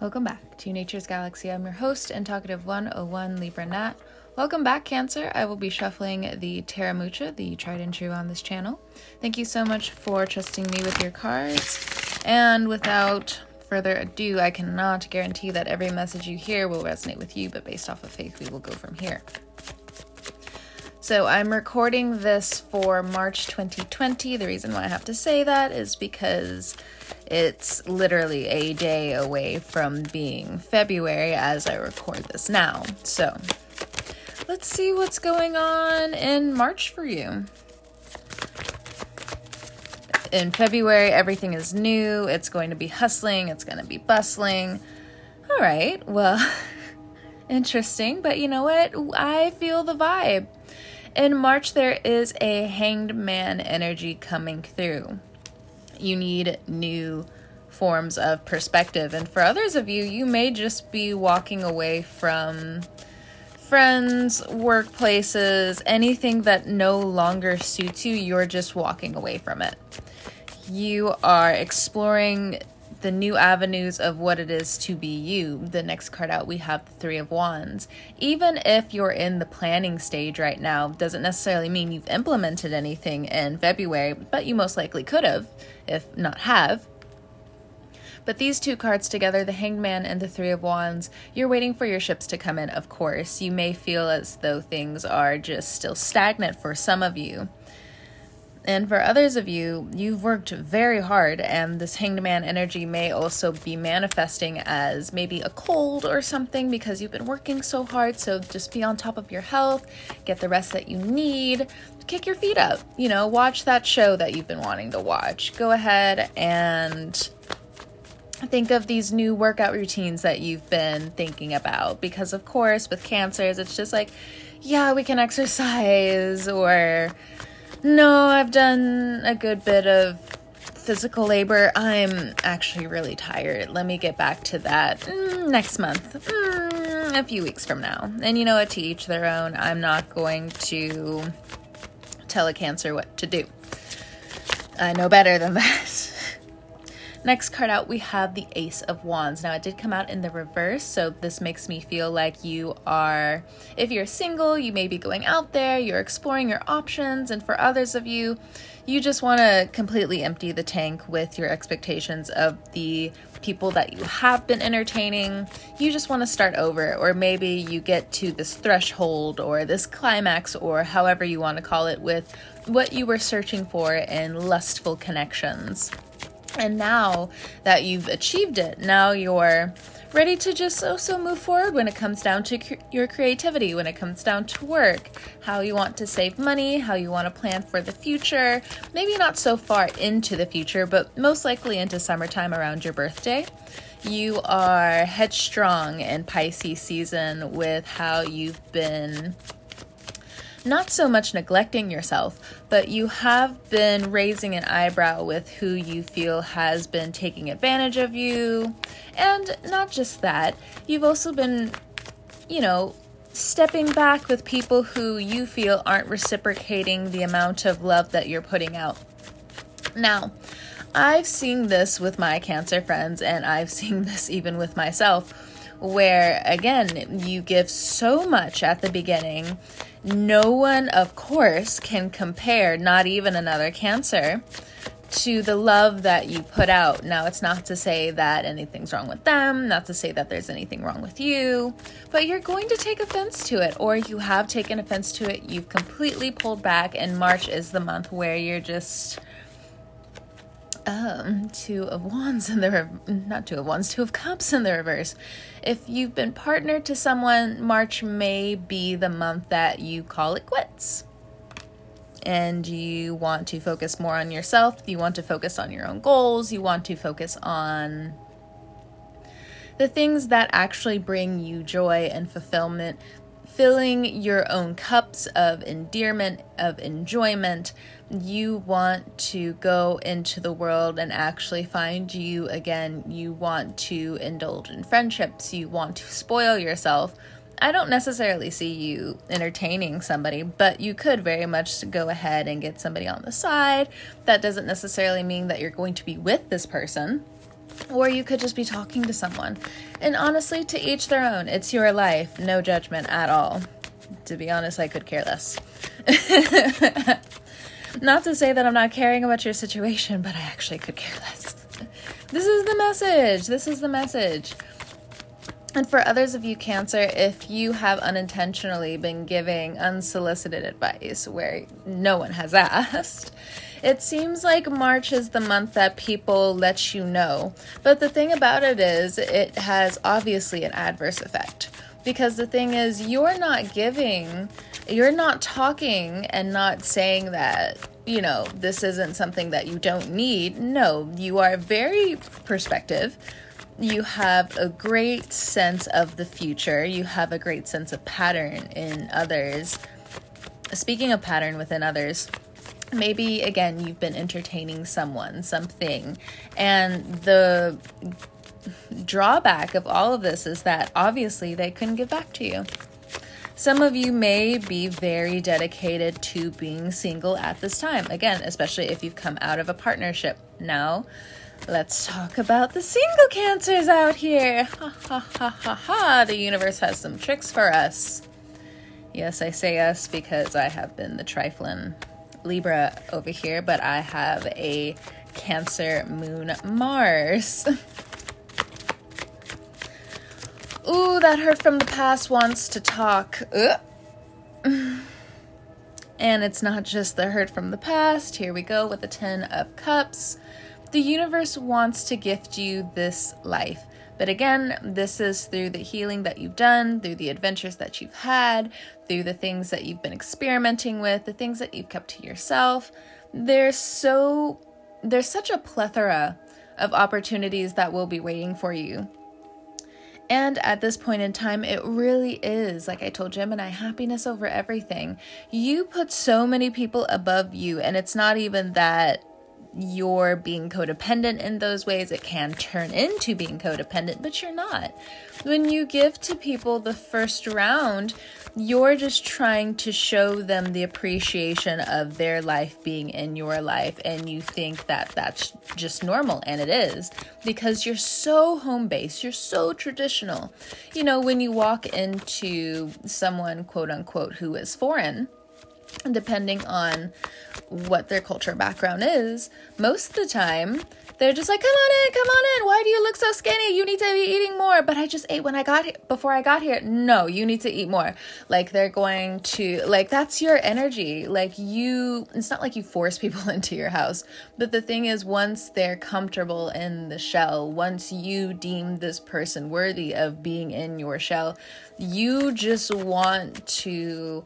Welcome back to Nature's Galaxy. I'm your host and talkative 101 Libra Nat. Welcome back, Cancer. I will be shuffling the Tarot Mucha, the tried and true on this channel. Thank you so much for trusting me with your cards. And without further ado, I cannot guarantee that every message you hear will resonate with you, but based off of faith, we will go from here. So I'm recording this for March 2020. The reason why I have to say that is because it's literally a day away from being February as I record this now. So let's see what's going on in March for you. In February, everything is new. It's going to be hustling, it's going to be bustling. All right, well, interesting, but you know what? I feel the vibe. In March, there is a hanged man energy coming through. You need new forms of perspective. And for others of you, you may just be walking away from friends, workplaces, anything that no longer suits you, you're just walking away from it. You are exploring the new avenues of what it is to be you. The next card out, we have the Three of Wands. Even if you're in the planning stage right now, doesn't necessarily mean you've implemented anything in February, but you most likely could have, if not have. But these two cards together, the Hanged Man and the Three of Wands, you're waiting for your ships to come in, of course. You may feel as though things are just still stagnant for some of you. And for others of you, you've worked very hard, and this hanged man energy may also be manifesting as maybe a cold or something because you've been working so hard. So just be on top of your health, get the rest that you need, kick your feet up. You know, watch that show that you've been wanting to watch. Go ahead and think of these new workout routines that you've been thinking about because, of course, with cancers, it's just like, yeah, we can exercise or no, I've done a good bit of physical labor. I'm actually really tired. Let me get back to that mm, next month, mm, a few weeks from now. And you know what? To each their own. I'm not going to tell a cancer what to do. I know better than that. Next card out, we have the Ace of Wands. Now, it did come out in the reverse, so this makes me feel like you are, if you're single, you may be going out there, you're exploring your options, and for others of you, you just want to completely empty the tank with your expectations of the people that you have been entertaining. You just want to start over, or maybe you get to this threshold or this climax, or however you want to call it, with what you were searching for in lustful connections. And now that you've achieved it, now you're ready to just also move forward when it comes down to cre- your creativity, when it comes down to work, how you want to save money, how you want to plan for the future. Maybe not so far into the future, but most likely into summertime around your birthday. You are headstrong in Pisces season with how you've been not so much neglecting yourself, but you have been raising an eyebrow with who you feel has been taking advantage of you. And not just that, you've also been, you know, stepping back with people who you feel aren't reciprocating the amount of love that you're putting out. Now, I've seen this with my cancer friends, and I've seen this even with myself, where again, you give so much at the beginning no one, of course, can compare, not even another cancer, to the love that you put out. Now, it's not to say that anything's wrong with them, not to say that there's anything wrong with you, but you're going to take offense to it, or you have taken offense to it. You've completely pulled back, and March is the month where you're just um, two of wands in the re- not two of wands, two of cups in the reverse. If you've been partnered to someone, March may be the month that you call it quits. And you want to focus more on yourself, you want to focus on your own goals, you want to focus on the things that actually bring you joy and fulfillment, filling your own cups of endearment, of enjoyment, you want to go into the world and actually find you again. You want to indulge in friendships. You want to spoil yourself. I don't necessarily see you entertaining somebody, but you could very much go ahead and get somebody on the side. That doesn't necessarily mean that you're going to be with this person. Or you could just be talking to someone. And honestly, to each their own. It's your life, no judgment at all. To be honest, I could care less. not to say that I'm not caring about your situation, but I actually could care less. This is the message. This is the message. And for others of you, Cancer, if you have unintentionally been giving unsolicited advice where no one has asked, it seems like March is the month that people let you know. But the thing about it is, it has obviously an adverse effect. Because the thing is, you're not giving, you're not talking and not saying that, you know, this isn't something that you don't need. No, you are very perspective you have a great sense of the future. You have a great sense of pattern in others. Speaking of pattern within others, maybe again you've been entertaining someone, something, and the drawback of all of this is that obviously they couldn't give back to you. Some of you may be very dedicated to being single at this time. Again, especially if you've come out of a partnership. Now, Let's talk about the single cancers out here. Ha ha ha ha ha. The universe has some tricks for us. Yes, I say us because I have been the trifling Libra over here, but I have a Cancer Moon Mars. Ooh, that hurt from the past wants to talk. Ugh. And it's not just the hurt from the past. Here we go with the Ten of Cups. The universe wants to gift you this life. But again, this is through the healing that you've done, through the adventures that you've had, through the things that you've been experimenting with, the things that you've kept to yourself. There's so there's such a plethora of opportunities that will be waiting for you. And at this point in time, it really is, like I told Gemini, happiness over everything. You put so many people above you, and it's not even that you're being codependent in those ways. It can turn into being codependent, but you're not. When you give to people the first round, you're just trying to show them the appreciation of their life being in your life, and you think that that's just normal, and it is because you're so home based, you're so traditional. You know, when you walk into someone, quote unquote, who is foreign depending on what their culture background is, most of the time they're just like, "Come on in, come on in. Why do you look so skinny? You need to be eating more." But I just ate when I got here. Before I got here, no, you need to eat more. Like they're going to like that's your energy. Like you, it's not like you force people into your house. But the thing is, once they're comfortable in the shell, once you deem this person worthy of being in your shell, you just want to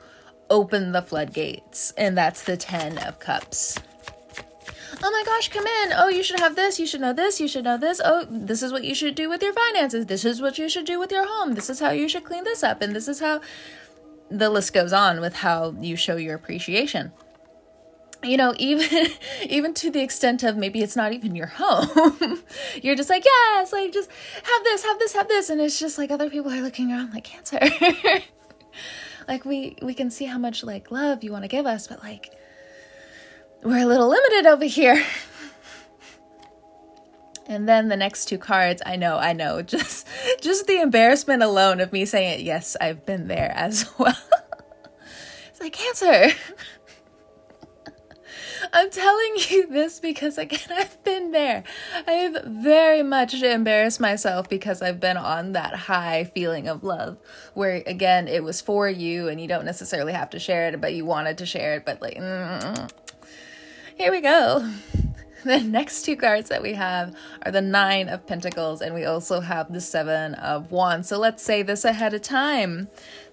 open the floodgates, and that's the 10 of cups. Oh my gosh, come in. Oh, you should have this. You should know this. You should know this. Oh, this is what you should do with your finances. This is what you should do with your home. This is how you should clean this up. And this is how the list goes on with how you show your appreciation. You know, even even to the extent of maybe it's not even your home. You're just like, yes, like just have this, have this, have this. And it's just like other people are looking around like cancer. like we we can see how much like love you want to give us but like we're a little limited over here. And then the next two cards i know i know just just the embarrassment alone of me saying it yes i've been there as well. It's like cancer I'm telling you this because, again, I've been there. I've very much embarrassed myself because I've been on that high feeling of love where, again, it was for you and you don't necessarily have to share it, but you wanted to share it. But, like, mm, here we go. The next two cards that we have are the Nine of Pentacles, and we also have the Seven of Wands. So let's say this ahead of time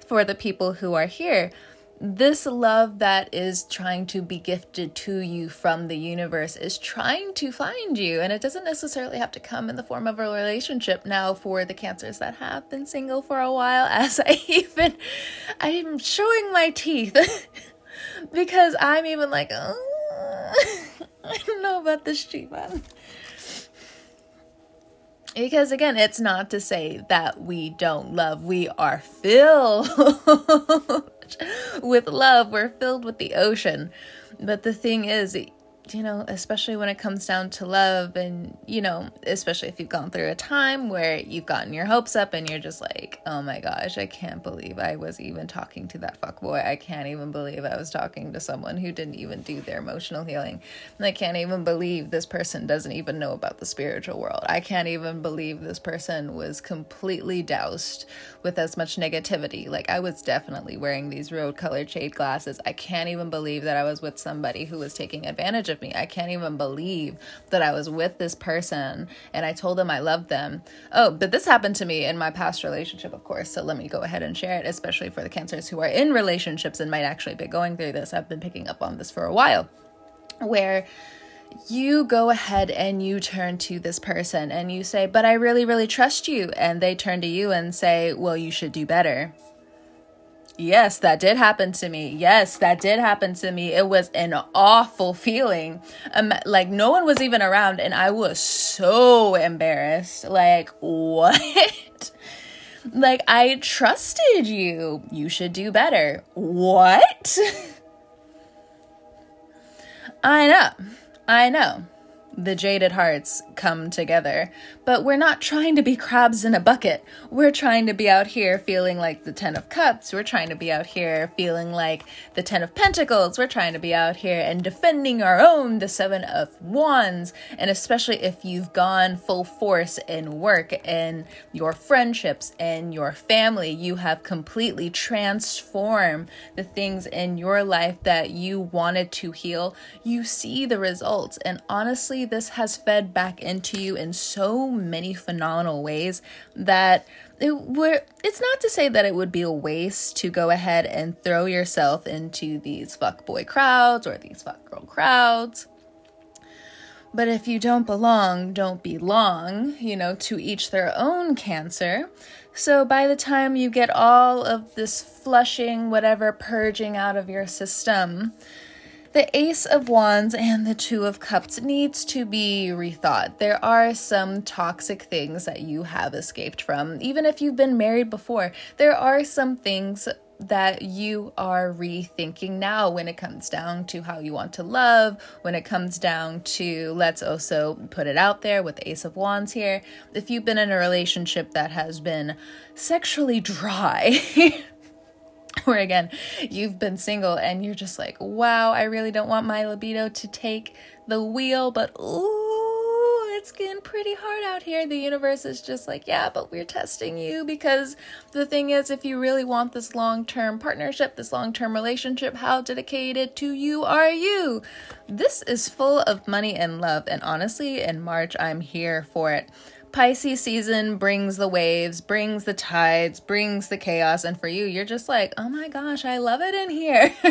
for the people who are here this love that is trying to be gifted to you from the universe is trying to find you and it doesn't necessarily have to come in the form of a relationship. Now for the cancers that have been single for a while as i even i'm showing my teeth because i'm even like oh, i don't know about this one because again it's not to say that we don't love we are filled with love. We're filled with the ocean. But the thing is, you know, especially when it comes down to love, and you know, especially if you've gone through a time where you've gotten your hopes up and you're just like, oh my gosh, I can't believe I was even talking to that fuck boy. I can't even believe I was talking to someone who didn't even do their emotional healing. And I can't even believe this person doesn't even know about the spiritual world. I can't even believe this person was completely doused with as much negativity. Like, I was definitely wearing these road colored shade glasses. I can't even believe that I was with somebody who was taking advantage of me. I can't even believe that I was with this person and I told them I loved them. Oh, but this happened to me in my past relationship, of course. So let me go ahead and share it, especially for the cancers who are in relationships and might actually be going through this. I've been picking up on this for a while. Where you go ahead and you turn to this person and you say, But I really, really trust you. And they turn to you and say, Well, you should do better. Yes, that did happen to me. Yes, that did happen to me. It was an awful feeling. Um, like no one was even around and I was so embarrassed. Like, what? like I trusted you. You should do better. What? I know. I know the jaded hearts come together. But we're not trying to be crabs in a bucket. We're trying to be out here feeling like the Ten of Cups. We're trying to be out here feeling like the Ten of Pentacles. We're trying to be out here and defending our own, the Seven of Wands. And especially if you've gone full force in work and your friendships and your family, you have completely transformed the things in your life that you wanted to heal. You see the results. And honestly, this has fed back into you in so many phenomenal ways that it were it's not to say that it would be a waste to go ahead and throw yourself into these fuck boy crowds or these fuck girl crowds. But if you don't belong, don't belong, you know, to each their own cancer. So by the time you get all of this flushing, whatever, purging out of your system, the Ace of Wands and the Two of Cups needs to be rethought. There are some toxic things that you have escaped from. Even if you've been married before, there are some things that you are rethinking now when it comes down to how you want to love, when it comes down to, let's also put it out there with Ace of Wands here. If you've been in a relationship that has been sexually dry, where again, you've been single and you're just like, wow, I really don't want my libido to take the wheel, but ooh, it's getting pretty hard out here. The universe is just like, yeah, but we're testing you because the thing is, if you really want this long term partnership, this long term relationship, how dedicated to you are you? This is full of money and love, and honestly, in March, I'm here for it. Pisces season brings the waves, brings the tides, brings the chaos. And for you, you're just like, oh my gosh, I love it in here.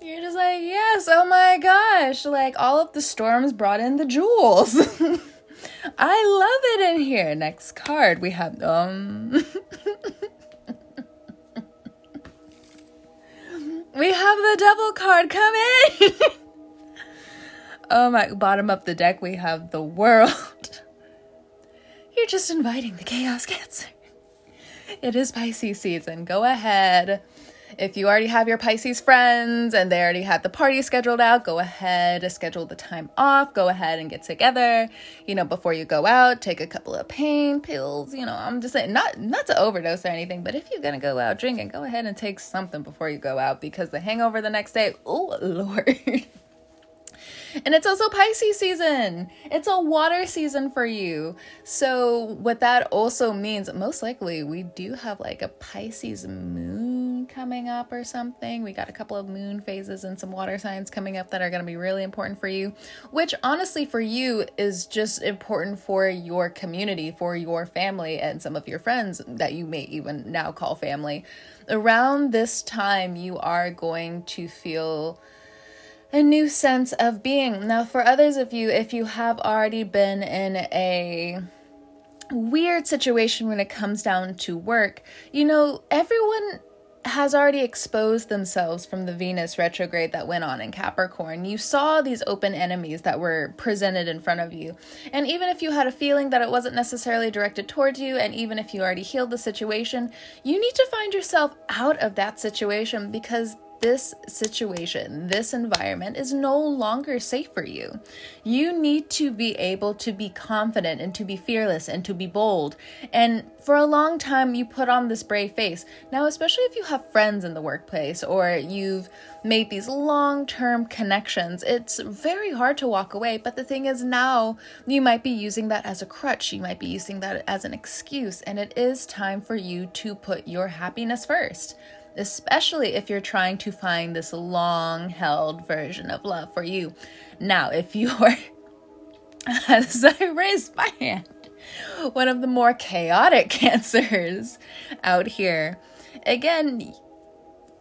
you're just like, yes, oh my gosh. Like all of the storms brought in the jewels. I love it in here. Next card, we have, um, we have the devil card come in. Oh my, bottom of the deck, we have the world. You're just inviting the chaos cancer. It is Pisces season. Go ahead. If you already have your Pisces friends and they already had the party scheduled out, go ahead, schedule the time off, go ahead and get together. You know, before you go out, take a couple of pain pills. You know, I'm just saying, not not to overdose or anything, but if you're gonna go out drinking, go ahead and take something before you go out because the hangover the next day, oh lord. And it's also Pisces season. It's a water season for you. So, what that also means, most likely, we do have like a Pisces moon coming up or something. We got a couple of moon phases and some water signs coming up that are going to be really important for you, which honestly, for you, is just important for your community, for your family, and some of your friends that you may even now call family. Around this time, you are going to feel a new sense of being. Now, for others of you, if you have already been in a weird situation when it comes down to work, you know, everyone has already exposed themselves from the Venus retrograde that went on in Capricorn. You saw these open enemies that were presented in front of you. And even if you had a feeling that it wasn't necessarily directed towards you, and even if you already healed the situation, you need to find yourself out of that situation because this situation, this environment is no longer safe for you. You need to be able to be confident and to be fearless and to be bold. And for a long time, you put on this brave face. Now, especially if you have friends in the workplace or you've made these long term connections, it's very hard to walk away. But the thing is, now you might be using that as a crutch, you might be using that as an excuse, and it is time for you to put your happiness first especially if you're trying to find this long held version of love for you. Now, if you're, as I raised my hand, one of the more chaotic cancers out here, again,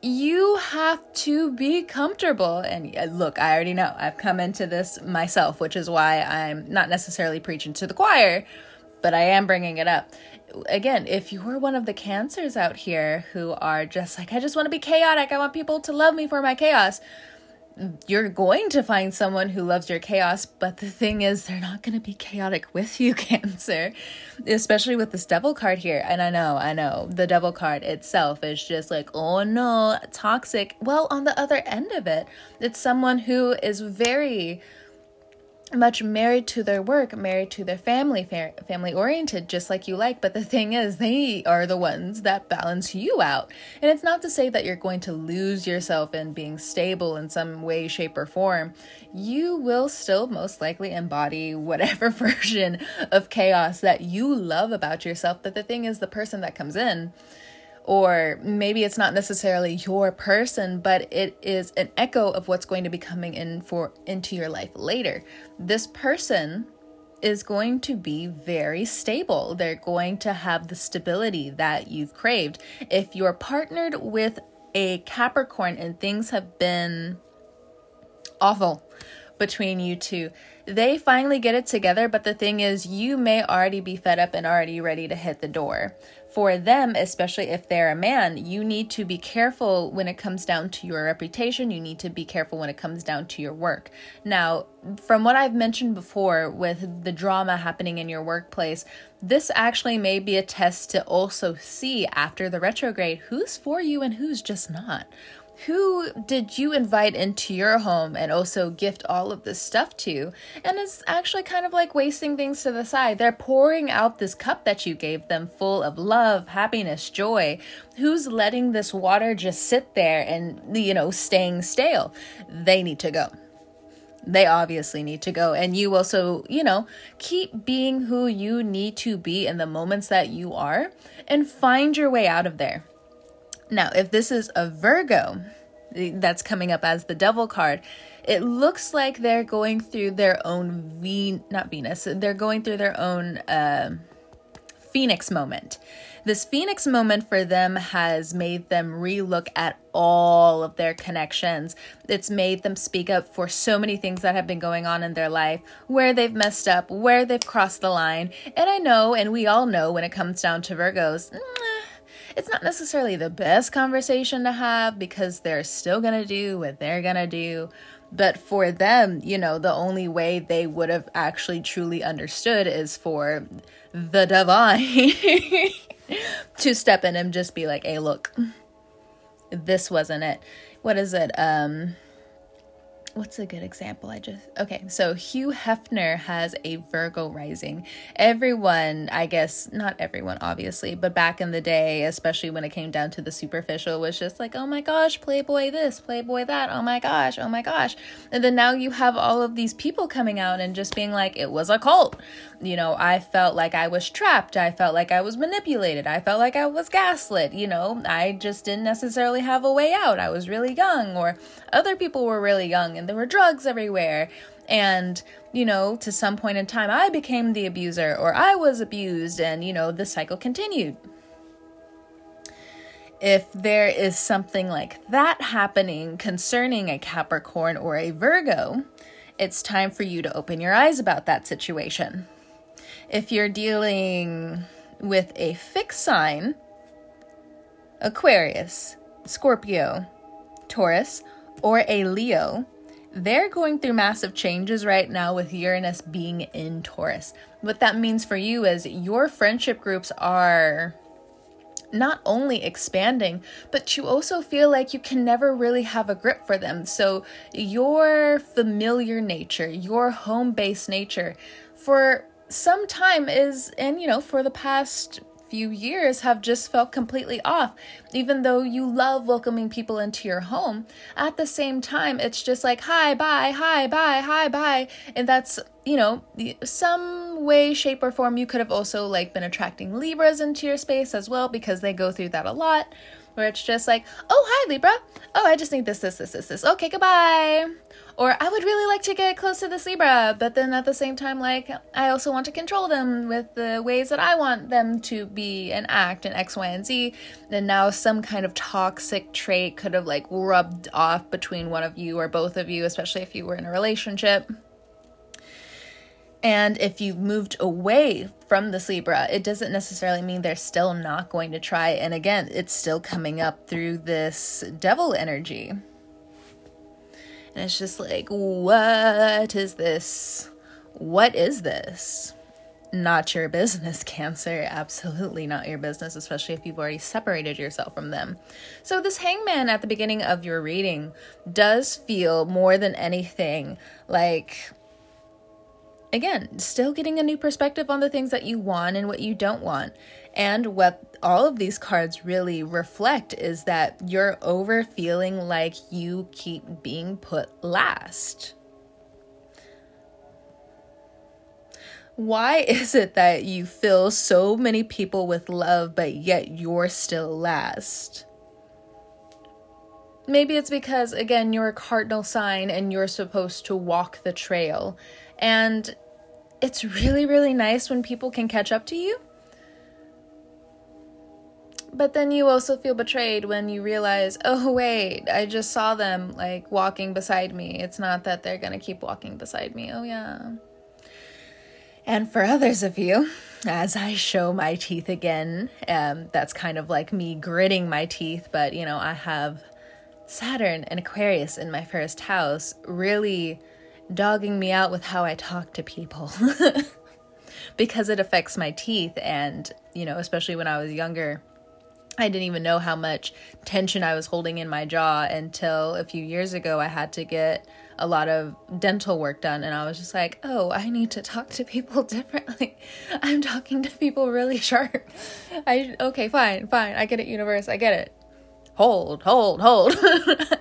you have to be comfortable. And uh, look, I already know I've come into this myself, which is why I'm not necessarily preaching to the choir, but I am bringing it up again, if you're one of the cancers out here who are just like, I just want to be chaotic, I want people to love me for my chaos, you're going to find someone who loves your chaos, but the thing is, they're not going to be chaotic with you, Cancer, especially with this devil card here. And I know, I know, the devil card itself is just like, oh no, toxic. Well, on the other end of it, it's someone who is very much married to their work, married to their family, family oriented, just like you like. But the thing is, they are the ones that balance you out. And it's not to say that you're going to lose yourself in being stable in some way, shape, or form. You will still most likely embody whatever version of chaos that you love about yourself. But the thing is, the person that comes in, or maybe it's not necessarily your person but it is an echo of what's going to be coming in for into your life later. This person is going to be very stable. They're going to have the stability that you've craved. If you're partnered with a capricorn and things have been awful between you two they finally get it together, but the thing is, you may already be fed up and already ready to hit the door for them, especially if they're a man, you need to be careful when it comes down to your reputation. You need to be careful when it comes down to your work. Now, from what I've mentioned before with the drama happening in your workplace, this actually may be a test to also see after the retrograde who's for you and who's just not who did you invite into your home and also gift all of this stuff to? And it's actually kind of like wasting things to the side. They're pouring out this cup that you gave them full of love, happiness, joy. Who's letting this water just sit there and, you know, staying stale? They need to go. They obviously need to go. And you also, you know, keep being who you need to be in the moments that you are and find your way out of there now, if this is a Virgo that's coming up as the devil card, it looks like they're going through their own Ven- not Venus, they're going through their own uh, Phoenix moment. This Phoenix moment for them has made them relook at all of their connections. It's made them speak up for so many things that have been going on in their life, where they've messed up, where they've crossed the line. And I know, and we all know when it comes down to Virgos, it's not necessarily the best conversation to have because they're still going to do what they're going to do. But for them, you know, the only way they would have actually truly understood is for the divine to step in and just be like, hey, look, this wasn't it. What is it? Um, what's a good example? I just okay. So Hugh Hefner has a Virgo rising. Everyone, I guess, not everyone, obviously, but back in the day, especially when it came down to the superficial, was just like, oh my gosh, Playboy this, Playboy that. Oh my gosh, oh my gosh. And then now you have all of these people coming out and just being like, it was a cult. You know, I felt like I was trapped. I felt like I was manipulated. I felt like I was gaslit. You know, I just didn't necessarily have a way out. I was really young, or other people were really young and and there were drugs everywhere. And, you know, to some point in time, I became the abuser or I was abused, and, you know, the cycle continued. If there is something like that happening concerning a Capricorn or a Virgo, it's time for you to open your eyes about that situation. If you're dealing with a fixed sign, Aquarius, Scorpio, Taurus, or a Leo, they're going through massive changes right now with Uranus being in Taurus. What that means for you is your friendship groups are not only expanding, but you also feel like you can never really have a grip for them. So, your familiar nature, your home based nature, for some time is, and you know, for the past few years have just felt completely off. Even though you love welcoming people into your home, at the same time, it's just like, hi, bye, hi, bye, hi, bye. And that's, you know, some way, shape, or form, you could have also like been attracting Libras into your space as well because they go through that a lot. Where it's just like, oh, hi, Libra. Oh, I just need this, this, this, this, this. Okay, goodbye. Or I would really like to get close to this Libra, but then at the same time, like, I also want to control them with the ways that I want them to be and act and X, Y, and Z. And now some kind of toxic trait could have like rubbed off between one of you or both of you, especially if you were in a relationship. And if you've moved away from the Libra, it doesn't necessarily mean they're still not going to try. And again, it's still coming up through this devil energy. And it's just like, what is this? What is this? Not your business, Cancer. Absolutely not your business, especially if you've already separated yourself from them. So, this hangman at the beginning of your reading does feel more than anything like again, still getting a new perspective on the things that you want and what you don't want. And what all of these cards really reflect is that you're over feeling like you keep being put last. Why is it that you fill so many people with love, but yet you're still last? Maybe it's because, again, you're a cardinal sign and you're supposed to walk the trail. And it's really, really nice when people can catch up to you. But then you also feel betrayed when you realize, oh, wait, I just saw them like walking beside me. It's not that they're going to keep walking beside me. Oh, yeah. And for others of you, as I show my teeth again, um, that's kind of like me gritting my teeth, but you know, I have Saturn and Aquarius in my first house really dogging me out with how I talk to people because it affects my teeth. And, you know, especially when I was younger, I didn't even know how much tension I was holding in my jaw until a few years ago. I had to get a lot of dental work done, and I was just like, oh, I need to talk to people differently. I'm talking to people really sharp. I, okay, fine, fine. I get it, universe. I get it. Hold, hold, hold. that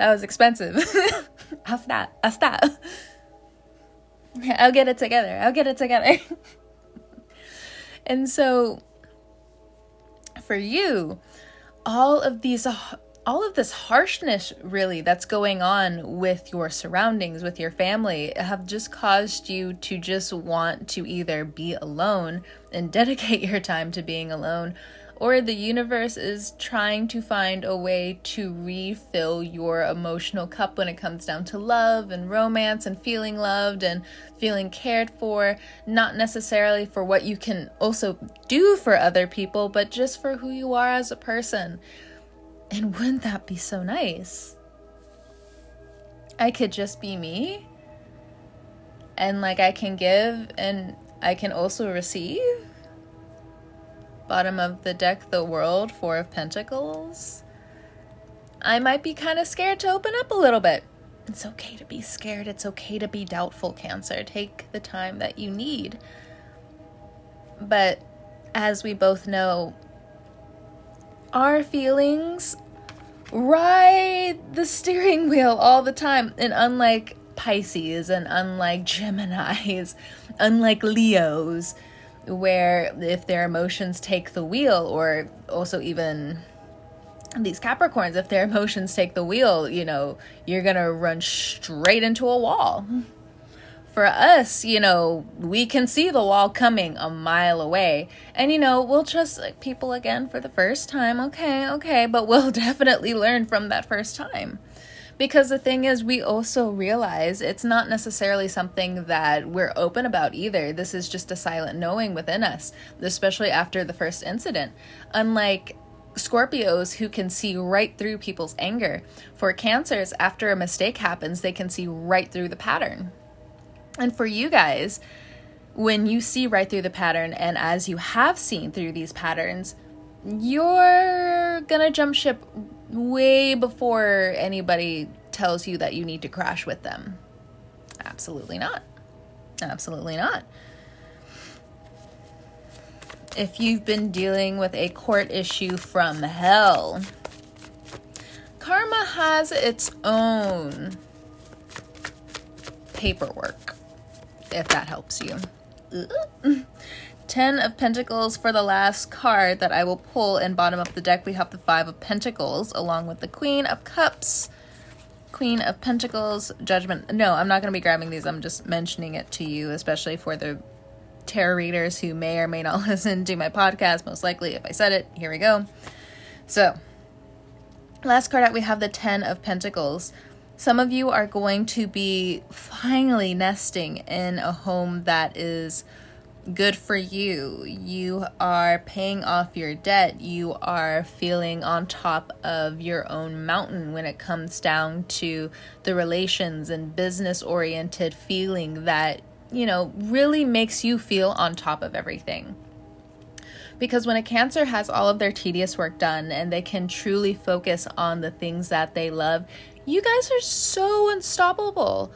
was expensive. I'll stop. I'll stop. I'll get it together. I'll get it together. and so for you, all of these uh, all of this harshness really that's going on with your surroundings with your family have just caused you to just want to either be alone and dedicate your time to being alone or the universe is trying to find a way to refill your emotional cup when it comes down to love and romance and feeling loved and feeling cared for, not necessarily for what you can also do for other people, but just for who you are as a person. And wouldn't that be so nice? I could just be me. And like I can give and I can also receive Bottom of the deck, the world, Four of Pentacles. I might be kind of scared to open up a little bit. It's okay to be scared. It's okay to be doubtful, Cancer. Take the time that you need. But as we both know, our feelings ride the steering wheel all the time. And unlike Pisces and unlike Geminis, unlike Leos, where if their emotions take the wheel, or also even these Capricorns, if their emotions take the wheel, you know, you're gonna run straight into a wall. For us, you know, we can see the wall coming a mile away. And, you know, we'll trust like, people again for the first time. Okay, okay, but we'll definitely learn from that first time. Because the thing is, we also realize it's not necessarily something that we're open about either. This is just a silent knowing within us, especially after the first incident. Unlike Scorpios who can see right through people's anger. For Cancers, after a mistake happens, they can see right through the pattern. And for you guys, when you see right through the pattern, and as you have seen through these patterns, you're gonna jump ship way before anybody tells you that you need to crash with them. Absolutely not. Absolutely not. If you've been dealing with a court issue from hell, karma has its own paperwork, if that helps you. Ten of Pentacles for the last card that I will pull and bottom of the deck. We have the Five of Pentacles along with the Queen of Cups, Queen of Pentacles, Judgment. No, I'm not going to be grabbing these. I'm just mentioning it to you, especially for the tarot readers who may or may not listen to my podcast. Most likely, if I said it, here we go. So, last card out, we have the Ten of Pentacles. Some of you are going to be finally nesting in a home that is good for you. You are paying off your debt. You are feeling on top of your own mountain when it comes down to the relations and business oriented feeling that, you know, really makes you feel on top of everything. Because when a cancer has all of their tedious work done and they can truly focus on the things that they love, you guys are so unstoppable.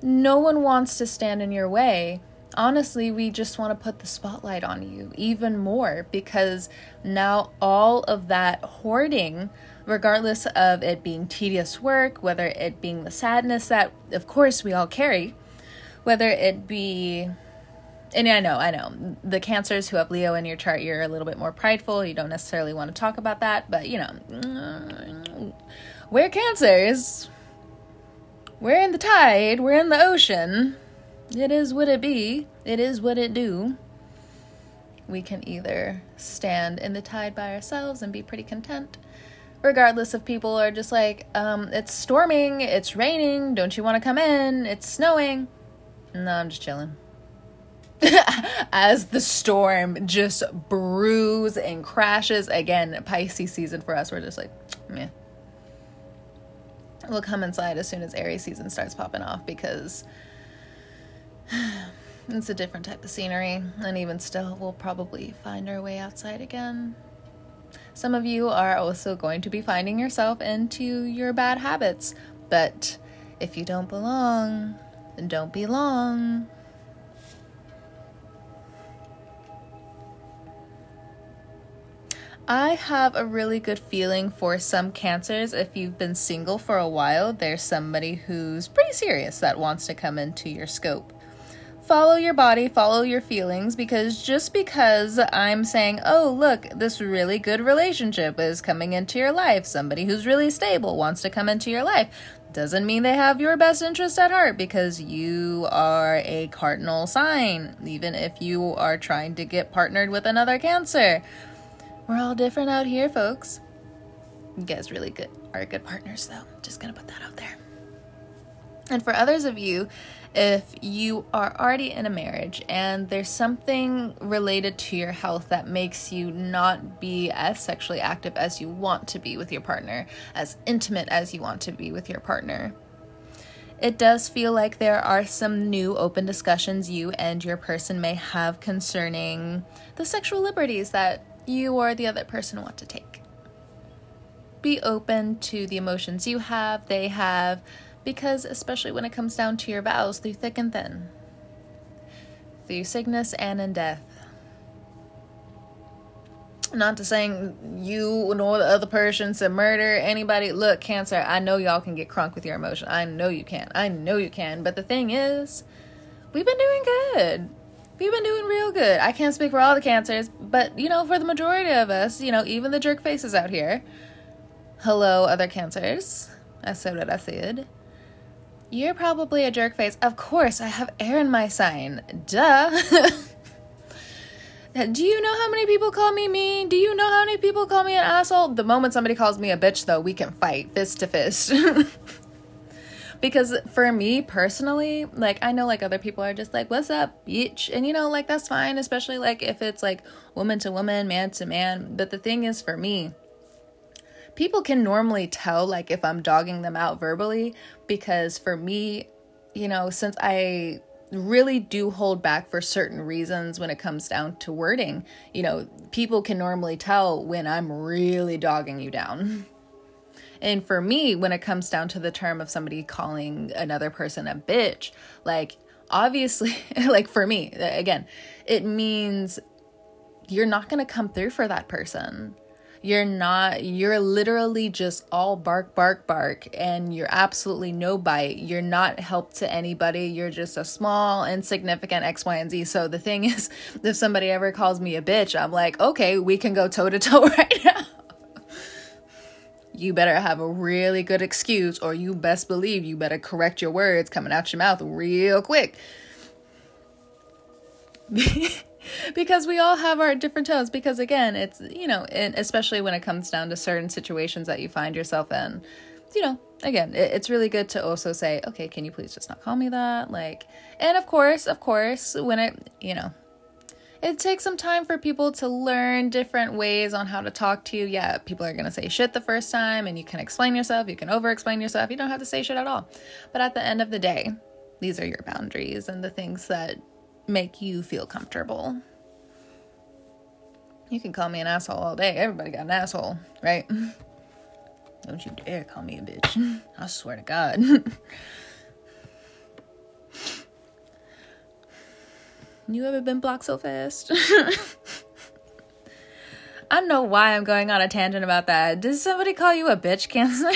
No one wants to stand in your way honestly, we just want to put the spotlight on you even more because now all of that hoarding, regardless of it being tedious work, whether it being the sadness that, of course, we all carry, whether it be and I know, I know. The cancers who have Leo in your chart, you're a little bit more prideful. You don't necessarily want to talk about that, but you know, we're cancers. We're in the tide, we're in the ocean. It is what it be, it is what it do. We can either stand in the tide by ourselves and be pretty content, regardless if people are just like, um, it's storming, it's raining, don't you want to come in, it's snowing. No, I'm just chilling. As the storm just brews and crashes again, Pisces season for us, we're just like, meh. We'll come inside as soon as Aries season starts popping off because it's a different type of scenery, and even still, we'll probably find our way outside again. Some of you are also going to be finding yourself into your bad habits, but if you don't belong, then don't belong. I have a really good feeling for some cancers. If you've been single for a while, there's somebody who's pretty serious that wants to come into your scope follow your body, follow your feelings, because just because I'm saying, oh, look, this really good relationship is coming into your life, somebody who's really stable wants to come into your life, doesn't mean they have your best interest at heart because you are a cardinal sign, even if you are trying to get partnered with another Cancer. We're all different out here, folks. You guys really good are good partners though. Just gonna put that out there. And for others of you, if you are already in a marriage and there's something related to your health that makes you not be as sexually active as you want to be with your partner, as intimate as you want to be with your partner, it does feel like there are some new open discussions you and your person may have concerning the sexual liberties that you or the other person want to take. Be open to the emotions you have, they have, because, especially when it comes down to your vows, through thick and thin, through sickness and in death. Not to saying you nor the other person to murder anybody. Look, Cancer, I know y'all can get crunk with your emotion. I know you can. I know you can. But the thing is, we've been doing good. We've been doing real good. I can't speak for all the cancers, but you know, for the majority of us, you know, even the jerk faces out here. Hello, other cancers. I said what I said. You're probably a jerk face. Of course, I have air in my sign. Duh. Do you know how many people call me mean? Do you know how many people call me an asshole? The moment somebody calls me a bitch, though, we can fight fist to fist. because for me personally, like I know like other people are just like, "What's up, bitch?" And you know, like that's fine, especially like if it's like woman to woman, man to man. But the thing is, for me, people can normally tell like if I'm dogging them out verbally because for me, you know, since I really do hold back for certain reasons when it comes down to wording. You know, people can normally tell when I'm really dogging you down. And for me, when it comes down to the term of somebody calling another person a bitch, like obviously, like for me, again, it means you're not going to come through for that person. You're not, you're literally just all bark, bark, bark, and you're absolutely no bite. You're not help to anybody. You're just a small, insignificant X, Y, and Z. So the thing is, if somebody ever calls me a bitch, I'm like, okay, we can go toe to toe right now. You better have a really good excuse, or you best believe you better correct your words coming out your mouth real quick. because we all have our different tones because again it's you know especially when it comes down to certain situations that you find yourself in you know again it, it's really good to also say okay can you please just not call me that like and of course of course when it you know it takes some time for people to learn different ways on how to talk to you. Yeah, people are going to say shit the first time, and you can explain yourself, you can over explain yourself, you don't have to say shit at all. But at the end of the day, these are your boundaries and the things that make you feel comfortable. You can call me an asshole all day. Everybody got an asshole, right? Don't you dare call me a bitch. I swear to God. you ever been blocked so fast? I don't know why I'm going on a tangent about that. Did somebody call you a bitch, Cancer?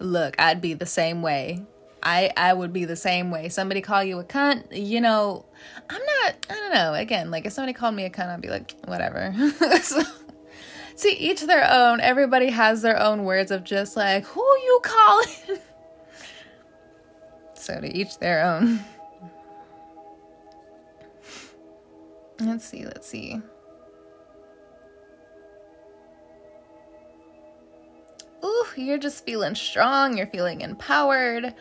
Look, I'd be the same way. I I would be the same way. Somebody call you a cunt, you know, I'm not I don't know. Again, like if somebody called me a cunt, I'd be like, whatever. so, see, each their own. Everybody has their own words of just like, who you calling? so to each their own. Let's see, let's see. Ooh, you're just feeling strong, you're feeling empowered.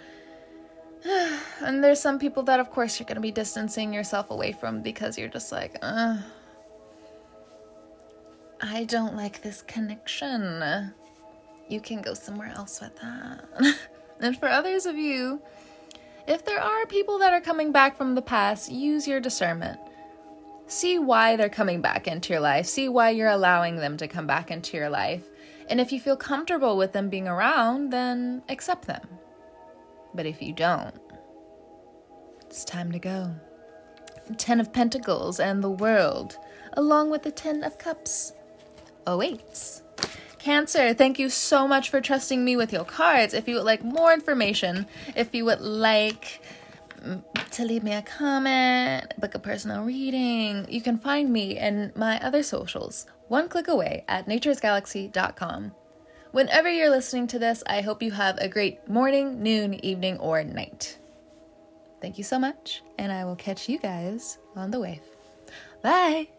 and there's some people that, of course, you're going to be distancing yourself away from because you're just like, uh, I don't like this connection. You can go somewhere else with that. and for others of you, if there are people that are coming back from the past, use your discernment. See why they're coming back into your life. See why you're allowing them to come back into your life. And if you feel comfortable with them being around, then accept them. But if you don't, it's time to go. Ten of Pentacles and the World, along with the Ten of Cups, awaits. Cancer, thank you so much for trusting me with your cards. If you would like more information, if you would like mm, to leave me a comment, book a personal reading, you can find me in my other socials, one click away at naturesgalaxy.com. Whenever you're listening to this, I hope you have a great morning, noon, evening, or night. Thank you so much, and I will catch you guys on the wave. Bye!